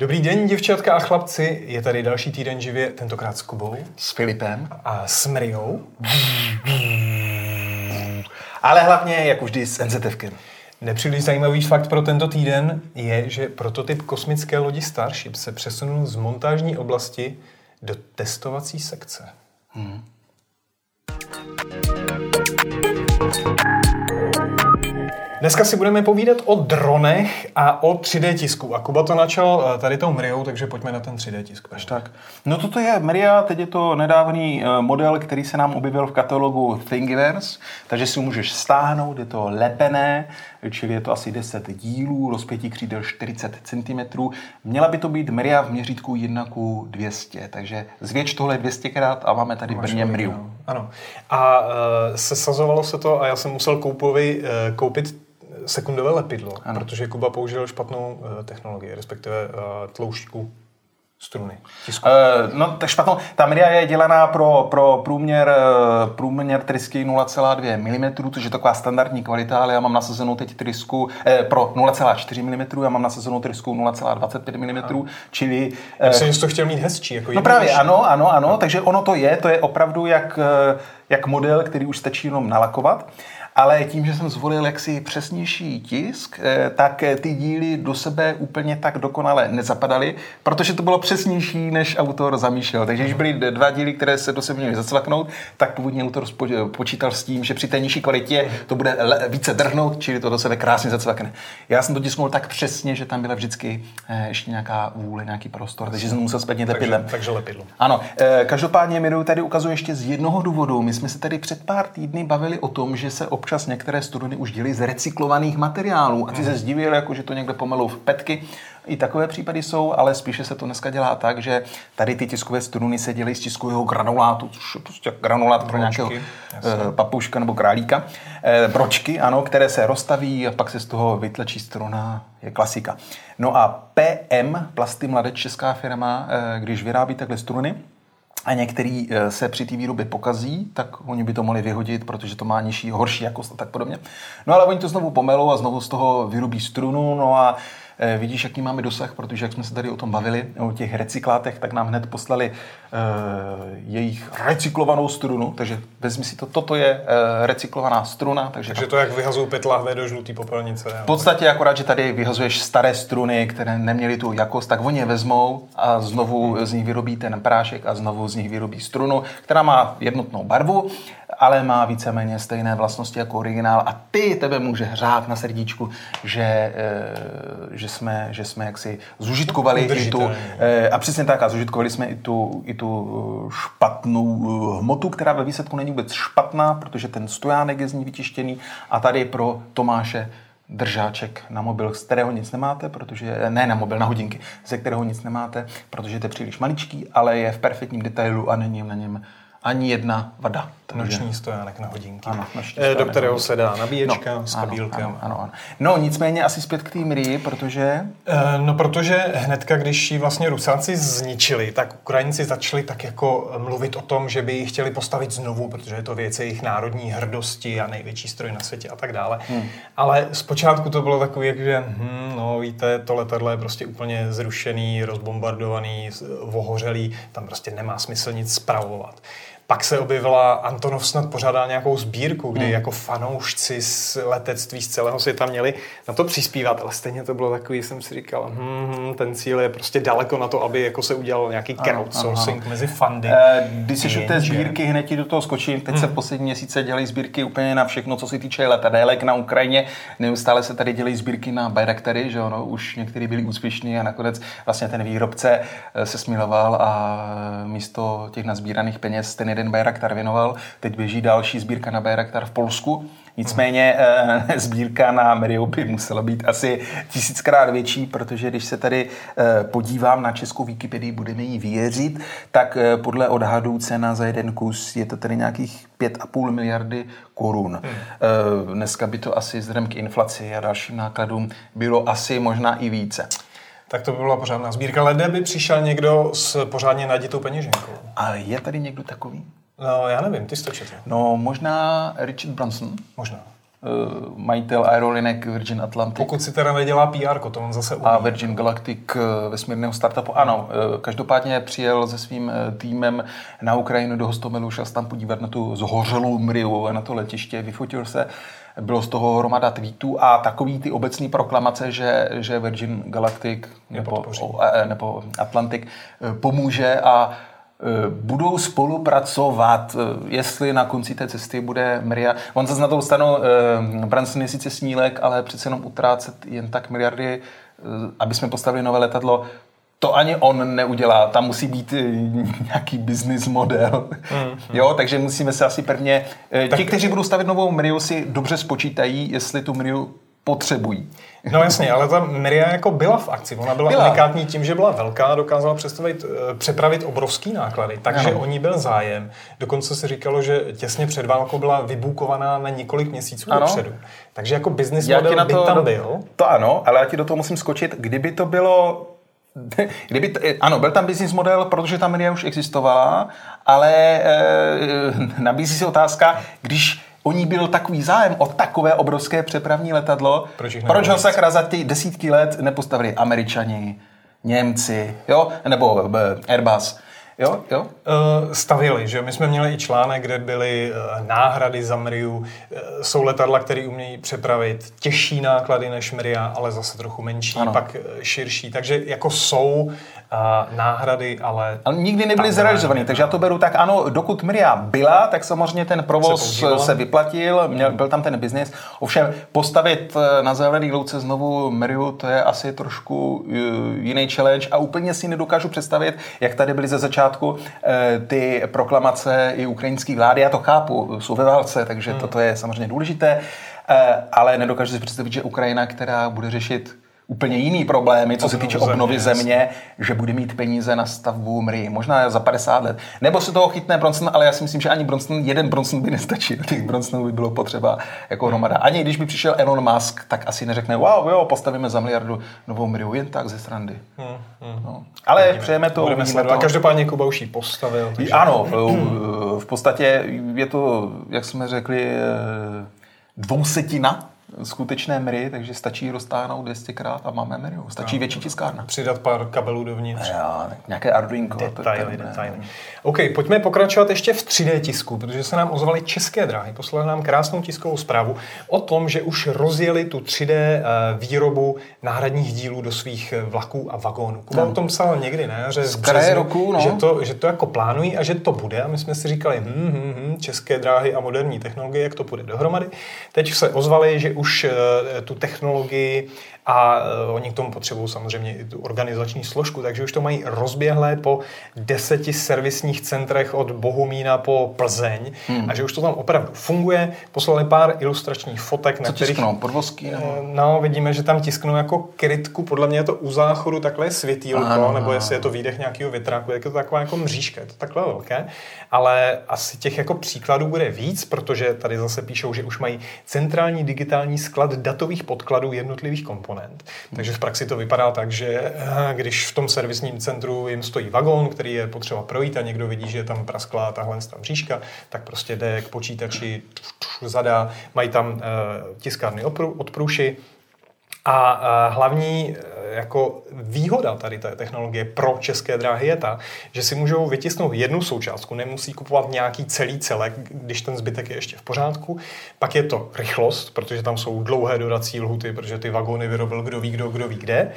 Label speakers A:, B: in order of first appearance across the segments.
A: Dobrý den, děvčatka a chlapci. Je tady další týden živě, tentokrát s Kubou.
B: S Filipem.
A: A s Mriou.
B: Ale hlavně, jak vždy, s NZFkem.
A: Nepříliš zajímavý fakt pro tento týden je, že prototyp kosmické lodi Starship se přesunul z montážní oblasti do testovací sekce. Hmm. Dneska si budeme povídat o dronech a o 3D tisku. A Kuba to načal eh, tady tou Mriou, takže pojďme na ten 3D tisk.
B: Až tak. No toto je Mria, teď je to nedávný eh, model, který se nám objevil v katalogu Thingiverse, takže si ho můžeš stáhnout, je to lepené, čili je to asi 10 dílů, rozpětí křídel 40 cm. Měla by to být Mria v měřítku 1 k 200, takže zvětš tohle 200krát a máme tady Brně Mriu.
A: No. Ano. A uh, sesazovalo se to a já jsem musel Koupovi uh, koupit sekundové lepidlo, ano. protože Kuba použil špatnou uh, technologii, respektive uh, tloušťku struny.
B: Tisku. Uh, no, tak špatnou. Ta media je dělaná pro, pro průměr, průměr trysky 0,2 mm, což je taková standardní kvalita, ale já mám nasazenou teď trysku eh, pro 0,4 mm, já mám nasazenou trysku 0,25 mm, čili...
A: Eh, Myslím, že to chtěl mít hezčí. Jako
B: no právě, ano, ano, ano, takže ono to je, to je opravdu jak, jak model, který už stačí jenom nalakovat ale tím, že jsem zvolil jaksi přesnější tisk, eh, tak eh, ty díly do sebe úplně tak dokonale nezapadaly, protože to bylo přesnější, než autor zamýšlel. Takže když byly dva díly, které se do sebe měly zacvaknout, tak původně autor počítal s tím, že při té nižší kvalitě to bude více drhnout, čili to do sebe krásně zacvakne. Já jsem to tisknul tak přesně, že tam byla vždycky eh, ještě nějaká vůle, nějaký prostor, takže jsem musel zpětně lepidlem.
A: Takže, takže lepidlo.
B: Ano, každopádně mi tady ukazuje ještě z jednoho důvodu. My jsme se tady před pár týdny bavili o tom, že se občas některé studeny už dělají z recyklovaných materiálů. A ty se zdivil, jako že to někde pomelou v petky. I takové případy jsou, ale spíše se to dneska dělá tak, že tady ty tiskové struny se dělají z tiskového granulátu, což je prostě granulát pro nějakého. Eh, papuška nebo králíka. E, bročky, ano, které se rozstaví a pak se z toho vytlačí struna, je klasika. No a PM, Plasty Mladeč, česká firma, e, když vyrábí takhle struny, a některý eh, se při té výrobě pokazí, tak oni by to mohli vyhodit, protože to má nižší, horší jakost a tak podobně. No ale oni to znovu pomelou a znovu z toho vyrobí strunu, no a vidíš, jaký máme dosah, protože jak jsme se tady o tom bavili, o těch recyklátech, tak nám hned poslali uh, jejich recyklovanou strunu, takže vezmi si to, toto je uh, recyklovaná struna.
A: Takže, takže to jak vyhazují pět lahve do žluté popelnice.
B: V podstatě akorát, že tady vyhazuješ staré struny, které neměly tu jakost, tak oni je vezmou a znovu z nich vyrobí ten prášek a znovu z nich vyrobí strunu, která má jednotnou barvu ale má víceméně stejné vlastnosti jako originál a ty tebe může hřát na srdíčku, že, eh, že, jsme, že jsme jaksi zužitkovali i tu, eh, a přesně tak, a zužitkovali jsme i tu, i tu eh, špatnou hmotu, která ve výsledku není vůbec špatná, protože ten stojánek je z ní vytištěný. A tady pro Tomáše držáček na mobil, z kterého nic nemáte, protože ne na mobil, na hodinky, ze kterého nic nemáte, protože je příliš maličký, ale je v perfektním detailu a není na něm ani jedna vada.
A: Noční stojánek na hodinky. Ano, e, do kterého se dá nabíječka no, s kabílkem.
B: Ano, ano, ano. No nicméně asi zpět k té Mrii, protože...
A: E, no protože hnedka, když ji vlastně Rusáci zničili, tak Ukrajinci začali tak jako mluvit o tom, že by ji chtěli postavit znovu, protože je to věc jejich národní hrdosti a největší stroj na světě a tak dále. Hmm. Ale zpočátku to bylo takové, že hm, no víte, to letadlo je prostě úplně zrušený, rozbombardovaný, vohořelý, tam prostě nemá smysl nic spravovat. Pak se objevila, Antonov snad pořádal nějakou sbírku, kdy hmm. jako fanoušci z letectví z celého světa měli na to přispívat, ale stejně to bylo takový, jsem si říkal, hmm, ten cíl je prostě daleko na to, aby jako se udělal nějaký crowdsourcing mezi fandy.
B: E, když si šel té sbírky, hned ti do toho skočím. Teď hmm. se v poslední měsíce dělají sbírky úplně na všechno, co se týče letadélek na Ukrajině. Neustále se tady dělají sbírky na Bayraktary, že ono, už některý byli úspěšní a nakonec vlastně ten výrobce eh, se smiloval a místo těch nazbíraných peněz ten jeden Bayraktar věnoval. Teď běží další sbírka na Bayraktar v Polsku. Nicméně e, sbírka na Meriou by musela být asi tisíckrát větší, protože když se tady e, podívám na českou Wikipedii, budeme jí věřit, tak e, podle odhadů cena za jeden kus je to tedy nějakých 5,5 miliardy korun. Hmm. Dneska by to asi vzhledem k inflaci a dalším nákladům bylo asi možná i více
A: tak to by byla pořádná sbírka. Lede by přišel někdo s pořádně naditou peněženkou.
B: Ale je tady někdo takový?
A: No, já nevím, ty jsi to četl.
B: No, možná Richard Branson.
A: Možná.
B: majitel aerolinek Virgin Atlantic.
A: Pokud si teda nedělá PR, to on zase umí.
B: A Virgin Galactic vesmírného startupu. Ano, každopádně přijel se svým týmem na Ukrajinu do Hostomelu, šel tam podívat na tu zhořelou mriu, na to letiště, vyfotil se bylo z toho hromada tweetů a takový ty obecné proklamace, že, že Virgin Galactic nebo, e, nebo Atlantic e, pomůže a e, budou spolupracovat, jestli na konci té cesty bude Maria. On se na to stranu, Branson je sice snílek, ale přece jenom utrácet jen tak miliardy, aby jsme postavili nové letadlo, to ani on neudělá. Tam musí být eh, nějaký business model. Mm, jo, takže musíme se asi prvně... Eh, tak... Ti, kteří budou stavit novou Miriu, si dobře spočítají, jestli tu Miriu potřebují.
A: No jasně, ale ta Miria jako byla v akci. Ona byla, byla. unikátní tím, že byla velká, dokázala představit, eh, přepravit obrovský náklady, takže ano. o ní byl zájem. Dokonce se říkalo, že těsně před válkou byla vybukovaná na několik měsíců ano. dopředu. Takže jako business model by to, tam byl.
B: To ano, ale já ti do toho musím skočit. Kdyby to bylo Kdyby t, ano, byl tam business model, protože ta média už existovala, ale e, nabízí se otázka, když o ní byl takový zájem o takové obrovské přepravní letadlo, proč, proč ho sakra za ty desítky let nepostavili američani, Němci, jo, nebo e, Airbus. Jo, jo.
A: Uh, stavili, že my jsme měli i článek, kde byly uh, náhrady za Mriu. Uh, jsou letadla, které umějí přepravit těžší náklady než Mria, ale zase trochu menší, ano. pak širší. Takže jako jsou náhrady, ale...
B: Ale nikdy nebyly zrealizované, takže já to beru tak, ano, dokud Miria byla, tak samozřejmě ten provoz se, se vyplatil, měl, byl tam ten biznis. Ovšem postavit eh, na zelený louce znovu Miriu, to je asi trošku eh, jiný challenge a úplně si nedokážu představit, jak tady byly ze začátku eh, ty proklamace i ukrajinské vlády. Já to chápu, jsou ve válce, takže hmm. toto je samozřejmě důležité, ale nedokážu si představit, že Ukrajina, která bude řešit úplně jiný problémy, co se týče obnovy země, země že bude mít peníze na stavbu MRI, možná za 50 let. Nebo se toho chytne Bronson, ale já si myslím, že ani Bronson, jeden Bronson by nestačil. Těch Bronsonů by bylo potřeba jako hromada. Ani když by přišel Elon Musk, tak asi neřekne, wow, jo, postavíme za miliardu novou MRI, jen tak ze srandy. Hmm, hmm. No. Ale Budeme, přejeme to.
A: Budeme to. Každopádně Kuba už ji postavil.
B: Takže... Ano, v podstatě je to, jak jsme řekli, eh, dvousetina skutečné mry, takže stačí roztáhnout 200krát a máme mriu. Stačí no, větší tiskárna.
A: Přidat pár kabelů dovnitř.
B: Já, nějaké Arduino.
A: Detaily, to, detaily. OK, pojďme pokračovat ještě v 3D tisku, protože se nám ozvaly české dráhy. Poslali nám krásnou tiskovou zprávu o tom, že už rozjeli tu 3D eh, výrobu náhradních dílů do svých eh, vlaků a vagónů. Kuba no. o tom psal někdy, ne? Že,
B: z březnu, roku, no.
A: že, to, že to jako plánují a že to bude. A my jsme si říkali, hm, hm, hm, české dráhy a moderní technologie, jak to bude dohromady. Teď se ozvali, že už eh, tu technologii a uh, oni k tomu potřebují samozřejmě i tu organizační složku, takže už to mají rozběhlé po deseti servisních centrech od Bohumína po Plzeň hmm. a že už to tam opravdu funguje. Poslali pár ilustračních fotek,
B: Co na kterých... tisknou? Podvozky? Nebo?
A: Eh, no, vidíme, že tam tisknou jako krytku, podle mě je to u záchodu takhle světýlko, ano, nebo jestli je to výdech nějakého větráku, je to taková jako mřížka, je to takhle velké, ale asi těch jako příkladů bude víc, protože tady zase píšou, že už mají centrální digitální sklad datových podkladů jednotlivých komponent. Takže v praxi to vypadá tak, že eh, když v tom servisním centru jim stojí vagón, který je potřeba projít a někdo vidí, že je tam prasklá tahle tam tak prostě jde k počítači, zadá, mají tam uh, tiskárny od průši, a hlavní e, jako výhoda tady té technologie pro české dráhy je ta, že si můžou vytisknout jednu součástku, nemusí kupovat nějaký celý celek, když ten zbytek je ještě v pořádku. Pak je to rychlost, protože tam jsou dlouhé dodací lhuty, protože ty vagóny vyrobil kdo ví, kdo, kdo ví kde.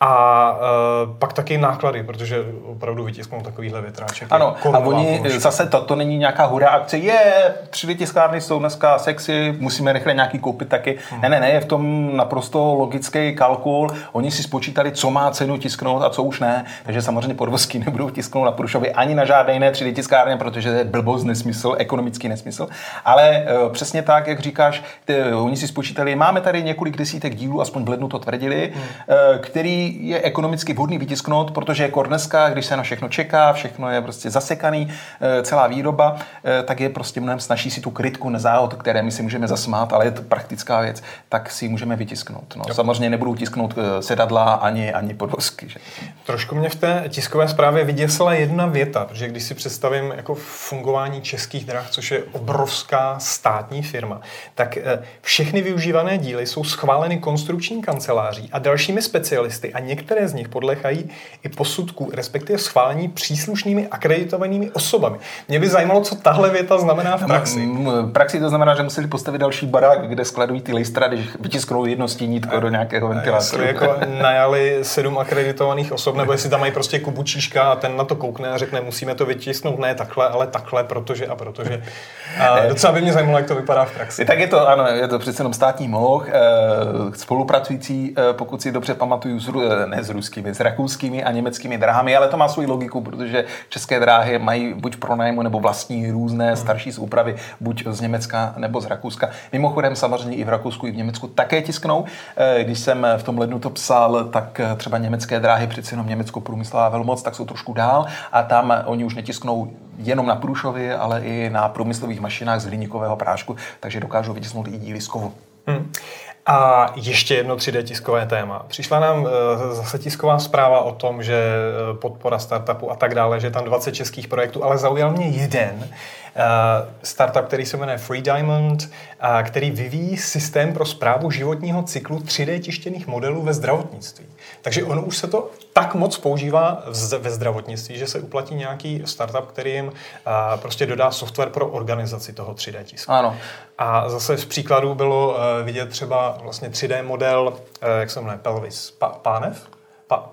A: A uh, pak taky náklady, protože opravdu vytisknou takovýhle větráček.
B: Ano, a oni položka. zase to, to není nějaká hurá akce, je, 3D tiskárny jsou dneska sexy, musíme rychle nějaký koupit taky. Hmm. Ne, ne, ne, je v tom naprosto logický kalkul. Oni si spočítali, co má cenu tisknout a co už ne. Takže samozřejmě podvozky nebudou tisknout na Prušovi ani na žádné jiné 3D tiskárně, protože to je blbost, nesmysl, ekonomický nesmysl. Ale uh, přesně tak, jak říkáš, ty, oni si spočítali, máme tady několik desítek dílů, aspoň v lednu to tvrdili, hmm. uh, který který je ekonomicky vhodný vytisknout, protože jako dneska, když se na všechno čeká, všechno je prostě zasekaný, eh, celá výroba, eh, tak je prostě mnohem snaží si tu krytku na záhod, které my si můžeme zasmát, ale je to praktická věc, tak si můžeme vytisknout. No, samozřejmě nebudou tisknout eh, sedadla ani, ani podvozky. Že?
A: Trošku mě v té tiskové zprávě vyděsila jedna věta, protože když si představím jako fungování českých drah, což je obrovská státní firma, tak všechny využívané díly jsou schváleny konstrukční kanceláří a dalšími specialisty a některé z nich podlechají i posudku, respektive schválení příslušnými akreditovanými osobami. Mě by zajímalo, co tahle věta znamená v praxi.
B: V praxi to znamená, že museli postavit další barák, kde skladují ty listra, když vytisknou jedno stínítko do nějakého ventilátoru.
A: jako najali sedm akreditovaných osob, nebo jestli tam mají prostě Kubu Číška a ten na to koukne a řekne, musíme to vytisknout ne takhle, ale takhle, protože a protože. A docela by mě zajímalo, jak to vypadá v praxi.
B: Tak je to, ano, je to přece jenom státní moh, eh, spolupracující, eh, pokud si dobře pamatuju, ne s ruskými, s rakouskými a německými dráhami, ale to má svou logiku, protože české dráhy mají buď pronájmu nebo vlastní různé hmm. starší úpravy, buď z Německa nebo z Rakouska. Mimochodem samozřejmě i v Rakousku, i v Německu také tisknou. Když jsem v tom lednu to psal, tak třeba německé dráhy, přeci jenom Německo průmyslová velmoc, tak jsou trošku dál a tam oni už netisknou jenom na Průšově, ale i na průmyslových mašinách z hliníkového prášku, takže dokážou vytisknout i díly z kovu. Hmm.
A: A ještě jedno 3D tiskové téma. Přišla nám eh, zase tisková zpráva o tom, že eh, podpora startupu a tak dále, že tam 20 českých projektů, ale zaujal mě jeden, Eh, startup, který se jmenuje Free Diamond, který vyvíjí systém pro zprávu životního cyklu 3D tištěných modelů ve zdravotnictví. Takže ono už se to tak moc používá ve zdravotnictví, že se uplatí nějaký startup, který jim prostě dodá software pro organizaci toho 3D tisku.
B: Ano.
A: A zase z příkladů bylo eh, vidět třeba vlastně 3D model, jak se jmenuje, pelvis, pánev,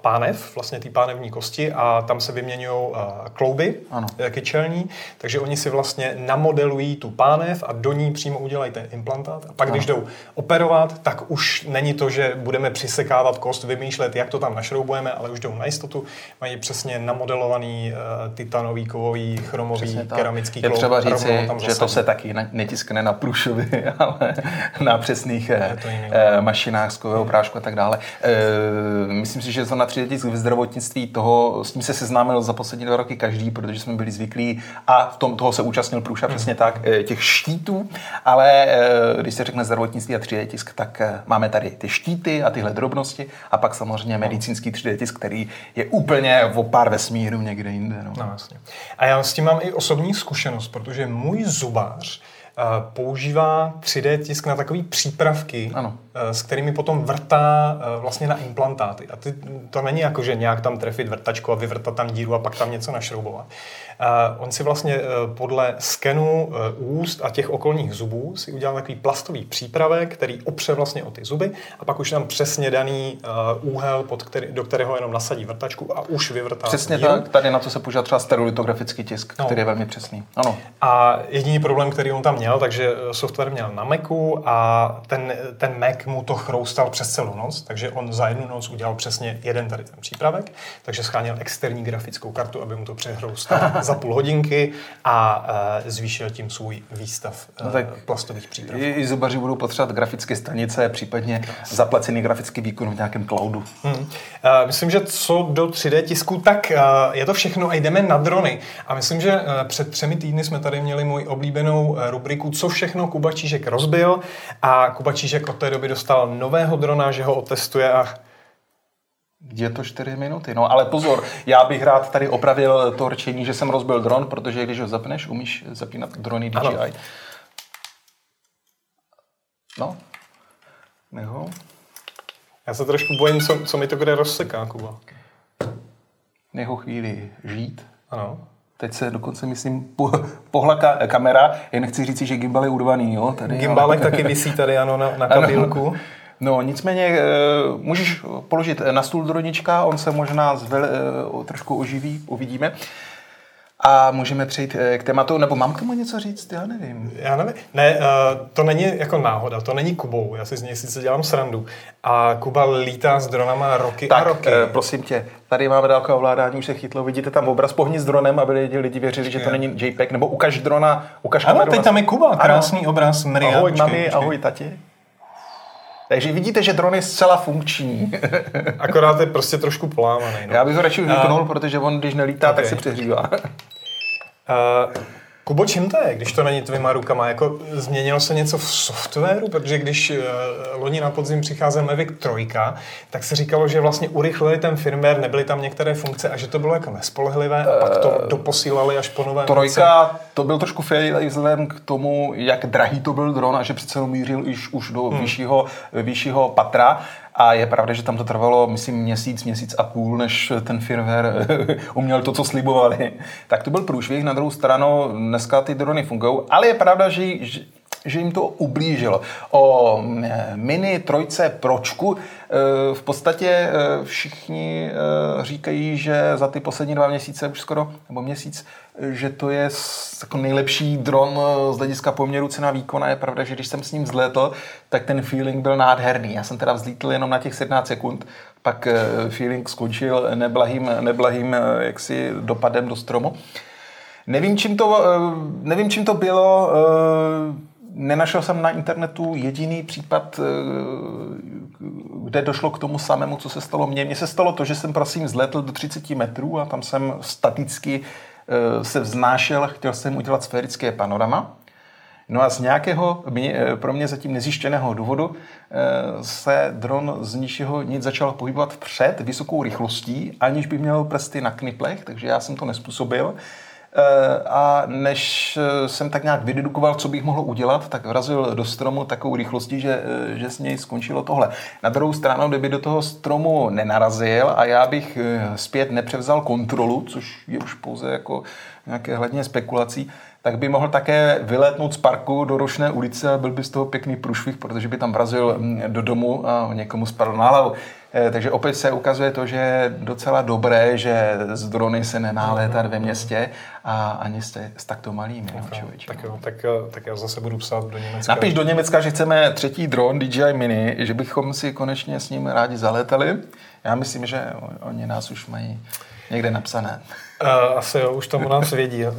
A: pánev, vlastně ty pánevní kosti a tam se vyměňují uh, klouby ano. Eh, kyčelní, takže oni si vlastně namodelují tu pánev a do ní přímo udělají ten implantát a pak ano. když jdou operovat, tak už není to, že budeme přisekávat kost, vymýšlet, jak to tam našroubujeme, ale už jdou na jistotu, mají přesně namodelovaný uh, titanový, kovový, chromový, keramický
B: kloub. Je třeba říci, že to se taky netiskne na průšově, ale na přesných uh, mašinách z kového prášku a tak dále. Uh, myslím si, že že to na 3D tisk v zdravotnictví, toho, s tím se seznámil za poslední dva roky každý, protože jsme byli zvyklí a v tom toho se účastnil Průša mm. přesně tak, eh, těch štítů, ale eh, když se řekne zdravotnictví a 3D tisk, tak eh, máme tady ty štíty a tyhle drobnosti a pak samozřejmě medicínský 3D tisk, který je úplně o pár vesmíru někde jinde. No.
A: No, jasně. A já s tím mám i osobní zkušenost, protože můj zubář používá 3D tisk na takové přípravky, ano. S kterými potom vrtá vlastně na implantáty. A ty, to není jako, že nějak tam trefit vrtačku a vyvrtat tam díru a pak tam něco našroubovat. On si vlastně eh, podle skenu eh, úst a těch okolních zubů si udělal takový plastový přípravek, který opře vlastně o ty zuby a pak už tam přesně daný eh, úhel, pod který, do kterého jenom nasadí vrtačku a už vyvrtá.
B: Přesně díru. tak, tady na to se používá třeba stereolitografický tisk, no. který je velmi přesný. Ano.
A: A jediný problém, který on tam měl, takže software měl na Macu a ten, ten Mac mu to chroustal přes celou noc, takže on za jednu noc udělal přesně jeden tady ten přípravek, takže scháněl externí grafickou kartu, aby mu to přehroustal za půl hodinky a uh, zvýšil tím svůj výstav uh, no tak plastových přípravků.
B: I, I zubaři budou potřebovat grafické stanice, případně Krásný. zaplacený grafický výkon v nějakém cloudu. Hmm. Uh,
A: myslím, že co do 3D tisku, tak uh, je to všechno a jdeme na drony. A myslím, že uh, před třemi týdny jsme tady měli můj oblíbenou rubriku Co všechno Kuba Čížek rozbil a Kuba Čížek od té doby dostal nového drona, že ho otestuje a
B: je to 4 minuty. No ale pozor, já bych rád tady opravil to rčení, že jsem rozbil dron, protože když ho zapneš, umíš zapínat drony DJI. Ano. No, neho.
A: Já se trošku bojím, co, co mi to kde rozseká, Kuba.
B: Neho chvíli žít.
A: Ano.
B: Teď se dokonce, myslím, po, pohlaka kamera. Jen chci říct, že gimbal je urvaný, jo? Tady,
A: Gimbalek taky visí tady, ano, na, na kabílku. Ano.
B: No, nicméně e, můžeš položit na stůl dronička, on se možná zvel, e, trošku oživí, uvidíme. A můžeme přejít eh, k tématu, nebo mám k tomu něco říct? Já nevím.
A: Já nevím. Ne, to není jako náhoda, to není Kubou. Já si z něj sice dělám srandu. A Kuba lítá s dronama roky
B: tak,
A: a roky.
B: prosím tě, tady máme dálkové ovládání, už se chytlo. Vidíte tam obraz, pohni s dronem, aby lidi, lidi věřili, že to není JPEG, nebo ukaž drona, ukaž
A: ano, teď tam je Kuba, krásný ano. obraz.
B: Mria, ahoj, mami, ahoj, tati. Takže vidíte, že dron je zcela funkční.
A: Akorát je prostě trošku polámaný. No.
B: Já bych ho radši vypnul, uh, protože on, když nelítá, okay. tak se přehřívá.
A: Uh, Kubo, čím to je, když to není tvýma rukama? Jako změnilo se něco v softwaru? Protože když uh, loni na podzim přicházel Mavic 3, tak se říkalo, že vlastně urychlili ten firmware, nebyly tam některé funkce a že to bylo jako nespolehlivé a pak to doposílali až po novém
B: Trojka, to byl trošku fail vzhledem k tomu, jak drahý to byl dron a že přece mířil už, už do hmm. vyššího, vyššího patra. A je pravda, že tam to trvalo, myslím, měsíc, měsíc a půl, než ten firmware uměl to, co slibovali. Tak to byl průšvih. Na druhou stranu dneska ty drony fungují, ale je pravda, že, že jim to ublížilo. O Mini trojce Pročku e, v podstatě e, všichni říkají, že za ty poslední dva měsíce už skoro, nebo měsíc, že to je jako nejlepší dron z hlediska poměru cena výkona. Je pravda, že když jsem s ním vzlétl, tak ten feeling byl nádherný. Já jsem teda vzlítl jenom na těch 17 sekund, pak feeling skončil neblahým, neblahým jaksi dopadem do stromu. Nevím, čím to, nevím, čím to bylo nenašel jsem na internetu jediný případ, eh, kde došlo k tomu samému, co se stalo mně. Mně se stalo to, že jsem prosím zletl do 30 metrů a tam jsem staticky eh, se vznášel, chtěl jsem udělat sférické panorama. No a z nějakého eh, pro mě zatím nezjištěného důvodu se dron z ničeho nic začal pohybovat vpřed vysokou rychlostí, aniž by měl prsty na kniplech, takže já jsem to nespůsobil. Eh, a než eh, jsem tak nějak vydedukoval, co bych mohl udělat, tak vrazil do stromu takovou rychlostí, že, eh, že s něj skončilo tohle. Na druhou stranu, kdyby do toho stromu nenarazil a já bych zpět nepřevzal kontrolu, což je už pouze jako nějaké hledně spekulací, tak by mohl také vylétnout z parku do Rošné ulice a byl by z toho pěkný průšvih, protože by tam vrazil mm, do domu a někomu spadl na hlavu. Eh, takže opět se ukazuje to, že je docela dobré, že z drony se nemá létat ve městě a ani jste s takto malými.
A: Okay. Tak jo, tak, eh, tak já zase budu psát do Německa.
B: Napiš do Německa, že chceme třetí dron DJI Mini, že bychom si konečně s ním rádi zalétali. Já myslím, že oni nás už mají někde napsané.
A: Uh, asi jo, už tomu nás vědí. Uh,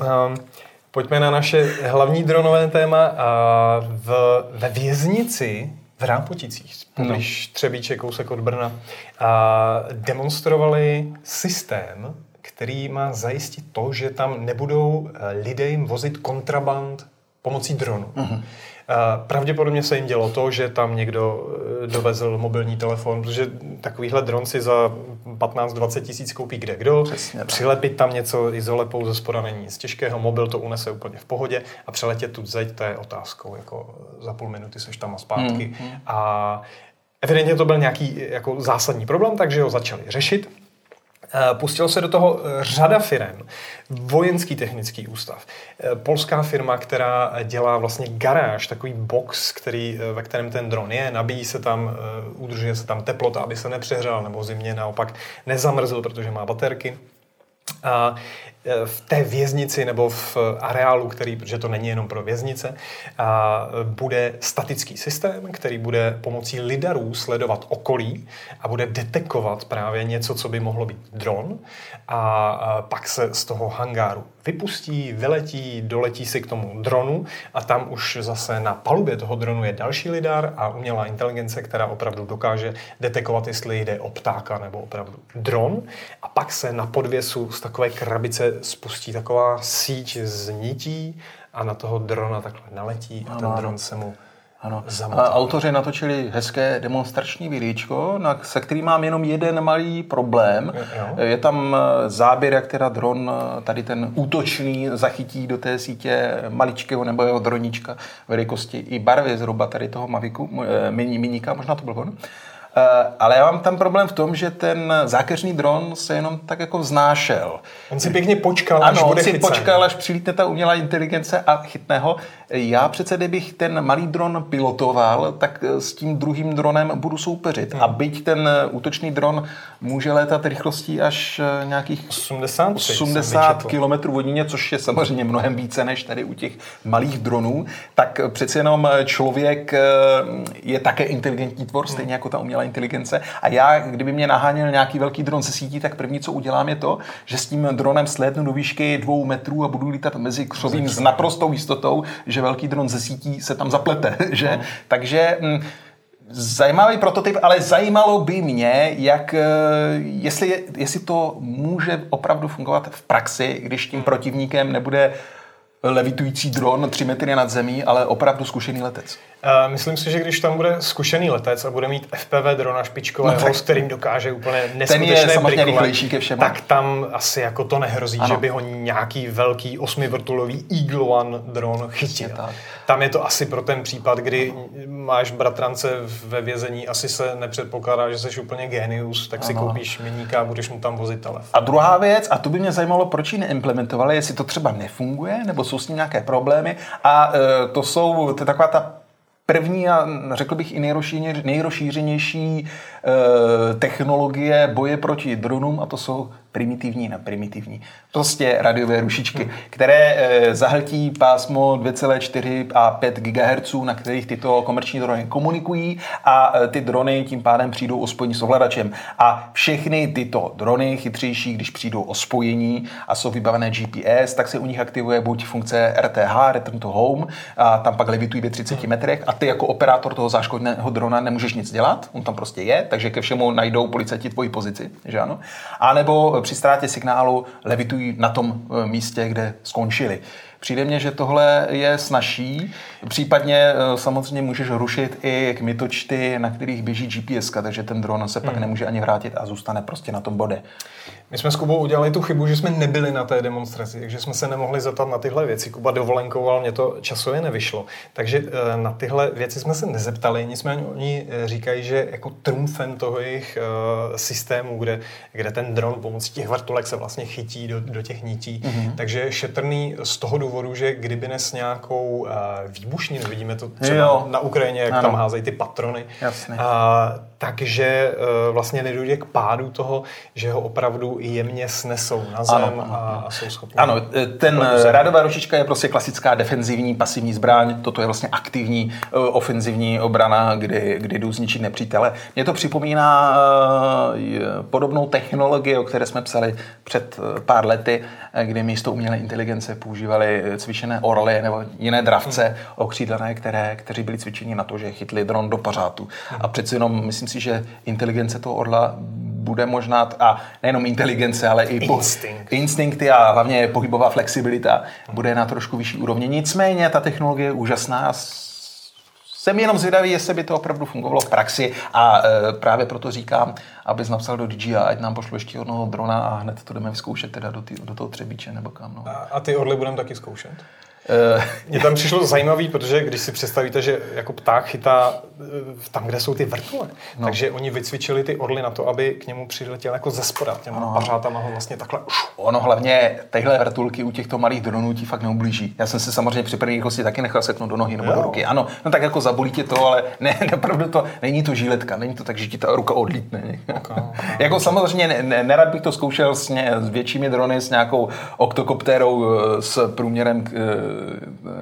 A: pojďme na naše hlavní dronové téma. Uh, v, ve věznici v Rápoticích, poblíž no. Třebíče, kousek od Brna, a demonstrovali systém, který má zajistit to, že tam nebudou eh, lidé jim vozit kontraband pomocí dronu. Uh-huh. Pravděpodobně se jim dělo to, že tam někdo eh, dovezl mobilní telefon, protože takovýhle dron si za 15-20 tisíc koupí kde kdo. Přesně, Přilepit tam něco izolepou ze spoda není nic těžkého, mobil to unese úplně v pohodě a přeletět tu zeď, to je otázkou, jako za půl minuty seš tam a zpátky. Hmm, hmm. A evidentně to byl nějaký jako zásadní problém, takže ho začali řešit. Eh, Pustil se do toho eh, řada firm. Vojenský technický ústav. Eh, polská firma, která dělá vlastně garáž, takový box, který, ve kterém ten dron je, nabíjí se tam, udržuje se tam teplota, aby se nepřehřál, nebo zimně naopak nezamrzl, protože má baterky. A v té věznici nebo v areálu, který, protože to není jenom pro věznice, a bude statický systém, který bude pomocí lidarů sledovat okolí a bude detekovat právě něco, co by mohlo být dron a pak se z toho hangáru vypustí, vyletí, doletí si k tomu dronu a tam už zase na palubě toho dronu je další lidar a umělá inteligence, která opravdu dokáže detekovat, jestli jde o ptáka nebo opravdu dron. A pak se na podvěsu z takové krabice spustí taková síť z nití a na toho drona takhle naletí a ten dron se mu
B: ano. A autoři natočili hezké demonstrační vidíčko, na, se kterým mám jenom jeden malý problém. Jo. Je tam eh, záběr, jak teda dron, eh, tady ten útočný, zachytí do té sítě maličkého nebo jeho droníčka velikosti i barvy zhruba tady toho Maviku, eh, miníka, možná to byl on. Eh, ale já mám tam problém v tom, že ten zákeřný dron se jenom tak jako vznášel.
A: On si pěkně počkal, až
B: ano,
A: bude
B: on si chycen. počkal, až přilítne ta umělá inteligence a chytne ho. Já přece, kdybych ten malý dron pilotoval, tak s tím druhým dronem budu soupeřit. Hmm. A byť ten útočný dron může létat rychlostí až eh, nějakých
A: 80,
B: 80 km hodině, což je samozřejmě mnohem více než tady u těch malých dronů, tak přece jenom člověk eh, je také inteligentní tvor, stejně jako ta umělá inteligence. A já, kdyby mě naháněl nějaký velký dron ze sítí, tak první, co udělám, je to, že s tím dronem slétnu do výšky dvou metrů a budu lítat mezi křovím s naprostou jistotou, že velký dron ze sítí se tam zaplete. Že? No. Takže mm, Zajímavý prototyp, ale zajímalo by mě, jak, eh, jestli, jestli to může opravdu fungovat v praxi, když tím protivníkem nebude levitující dron 3 metry nad zemí, ale opravdu zkušený letec.
A: Uh, myslím si, že když tam bude zkušený letec a bude mít FPV drona špičkového, no, s kterým dokáže úplně neskutečné
B: Ten je samozřejmě rychlejší ke všemu.
A: Tak tam asi jako to nehrozí, ano. že by ho nějaký velký osmivrtulový Eagle One dron chytil. Tam je to asi pro ten případ, kdy máš bratrance ve vězení, asi se nepředpokládá, že jsi úplně genius, tak ano. si koupíš miníka a budeš mu tam vozit telefon.
B: A druhá věc, a to by mě zajímalo, proč ji neimplementovali, jestli to třeba nefunguje, nebo jsou s ním nějaké problémy. A e, to jsou to je taková ta první a řekl bych i nejrozšířenější e, technologie boje proti dronům a to jsou primitivní na primitivní. Prostě radiové rušičky, hmm. které e, zahltí pásmo 2,4 a 5 GHz, na kterých tyto komerční drony komunikují a e, ty drony tím pádem přijdou o spojení s ovladačem. A všechny tyto drony chytřejší, když přijdou o spojení a jsou vybavené GPS, tak se u nich aktivuje buď funkce RTH, Return to Home, a tam pak levitují ve 30 hmm. metrech a ty jako operátor toho záškodného drona nemůžeš nic dělat, on tam prostě je, takže ke všemu najdou policajti tvoji pozici, že ano? A nebo při ztrátě signálu levitují na tom eh, místě, kde skončili. Přijde mně, že tohle je snažší. Případně eh, samozřejmě můžeš rušit i kmitočty, na kterých běží GPS, takže ten dron se pak hmm. nemůže ani vrátit a zůstane prostě na tom bode.
A: My jsme s Kubou udělali tu chybu, že jsme nebyli na té demonstraci, takže jsme se nemohli zeptat na tyhle věci. Kuba dovolenkoval, mě to časově nevyšlo. Takže eh, na tyhle věci jsme se nezeptali, nicméně oni eh, říkají, že jako trumfem toho jejich systému, kde, kde ten dron pomocí těch vrtulek se vlastně chytí do, do těch nití, mm-hmm. takže je šetrný z toho důvodu, že kdyby nes nějakou výbušninu, vidíme to třeba jo. na Ukrajině, jak ano. tam házejí ty patrony,
B: Jasně.
A: Uh, takže uh, vlastně nedojde k pádu toho, že ho opravdu jemně snesou na zem ano, ano. A, a jsou schopni.
B: Ano, ten radová ručička je prostě klasická defenzivní pasivní zbraň, toto je vlastně aktivní ofenzivní obrana, kdy, kdy jdu zničit nepřítele. Mně to připomíná podobnou technologii, o které jsme psali před pár lety, kdy místo umělé inteligence používali cvičené orly nebo jiné dravce hmm. okřídlené, které, kteří byli cvičeni na to, že chytli dron do. Hmm. A přeci jenom myslím si, že inteligence toho orla bude možná, a nejenom inteligence, ale i po,
A: Instinct.
B: instinkty a hlavně pohybová flexibilita bude na trošku vyšší úrovni. Nicméně ta technologie je úžasná jsem jenom zvědavý, jestli by to opravdu fungovalo v praxi a e, právě proto říkám, abys napsal do DJI, ať nám pošlu ještě jednoho drona a hned to jdeme vyzkoušet teda do, tý, do toho třebíče nebo kam. No.
A: A, a ty orly budeme taky zkoušet? Eh, Mně tam přišlo zajímavý, protože když si představíte, že jako pták chytá eh, tam, kde jsou ty vrtule, no. takže oni vycvičili ty orly na to, aby k němu přiletěl jako ze spoda, těma no. pařátama ho vlastně takhle
B: Ono hlavně, tyhle vrtulky u těchto malých dronů ti fakt neublíží. Já jsem se samozřejmě při první rychlosti taky nechal seknout do nohy nebo jo. do ruky. Ano, no tak jako zabolí tě to, ale ne, opravdu to, není to žíletka, není to tak, že ti ta ruka odlítne. Okay, okay. jako samozřejmě ne, ne, nerad bych to zkoušel s, ně, s většími drony, s nějakou oktokoptérou eh, s průměrem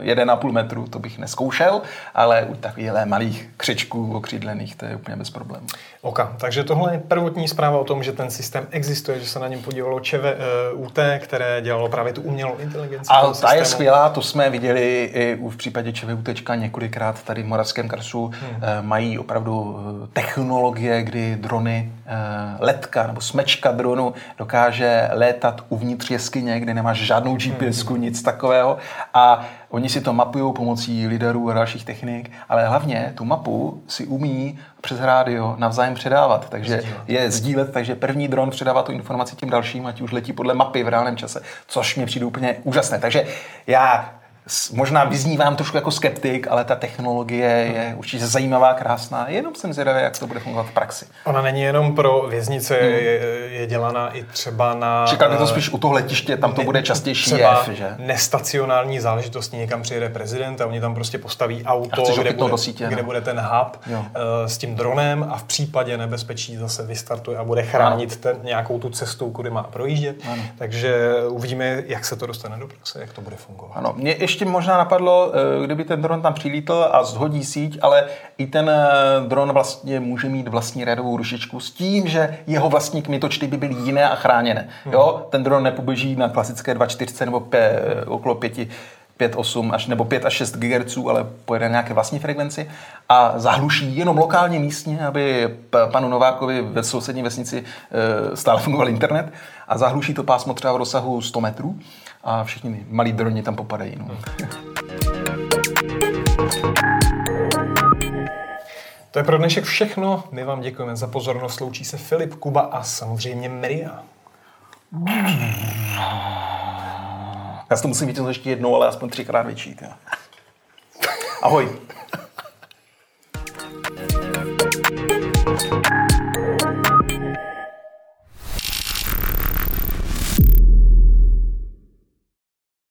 B: 1,5 metru to bych neskoušel, ale u takových malých křečků okřídlených to je úplně bez problémů.
A: Oka. Takže tohle je prvotní zpráva o tom, že ten systém existuje, že se na něm podívalo ČVUT, eh, které dělalo právě tu umělou inteligenci.
B: A ta je skvělá, to jsme viděli i v případě ČVUT několikrát tady v Moravském krasu. Hmm. Eh, mají opravdu eh, technologie, kdy drony, letka nebo smečka dronu dokáže létat uvnitř jeskyně, kde nemáš žádnou GPS, hmm. nic takového. A Oni si to mapují pomocí liderů a dalších technik, ale hlavně tu mapu si umí přes rádio navzájem předávat. Takže sdílet. je sdílet, takže první dron předává tu informaci tím dalším, ať už letí podle mapy v reálném čase, což mě přijde úplně úžasné. Takže já možná vyznívám trošku jako skeptik, ale ta technologie je určitě zajímavá, krásná. Jenom jsem zvědavý, jak to bude fungovat v praxi.
A: Ona není jenom pro věznice, hmm. je, je dělaná i třeba na...
B: Čekám to spíš u toho letiště, tam to bude častější
A: jev, že? nestacionální záležitosti, někam přijede prezident a oni tam prostě postaví auto, kde bude, sítě, kde bude ten hub jo. uh, s tím dronem a v případě nebezpečí zase vystartuje a bude chránit ten, nějakou tu cestu, kudy má projíždět. Ano. Takže uvidíme, jak se to dostane do praxe, jak to bude fungovat.
B: Ano, mě ještě možná napadlo, eh, kdyby ten dron tam přilítl a zhodí síť, ale i ten eh, dron vlastně může mít vlastní radovou rušičku s tím, že jeho vlastní kmitočty by byly jiné a chráněné. Hmm. Jo? Ten dron nepoběží na klasické 2.4 nebo p, okolo 5 5, 8 až, nebo 5 až 6 GHz, ale pojede na nějaké vlastní frekvenci a zahluší jenom lokálně místně, aby panu Novákovi ve sousední vesnici e, stále fungoval internet a zahluší to pásmo třeba v rozsahu 100 metrů a všichni malí droni tam popadají. No.
A: To je pro dnešek všechno. My vám děkujeme za pozornost. Loučí se Filip, Kuba a samozřejmě Maria.
B: Já si to musím vytěhnout ještě jednou, ale aspoň třikrát větší. Tě. Ahoj.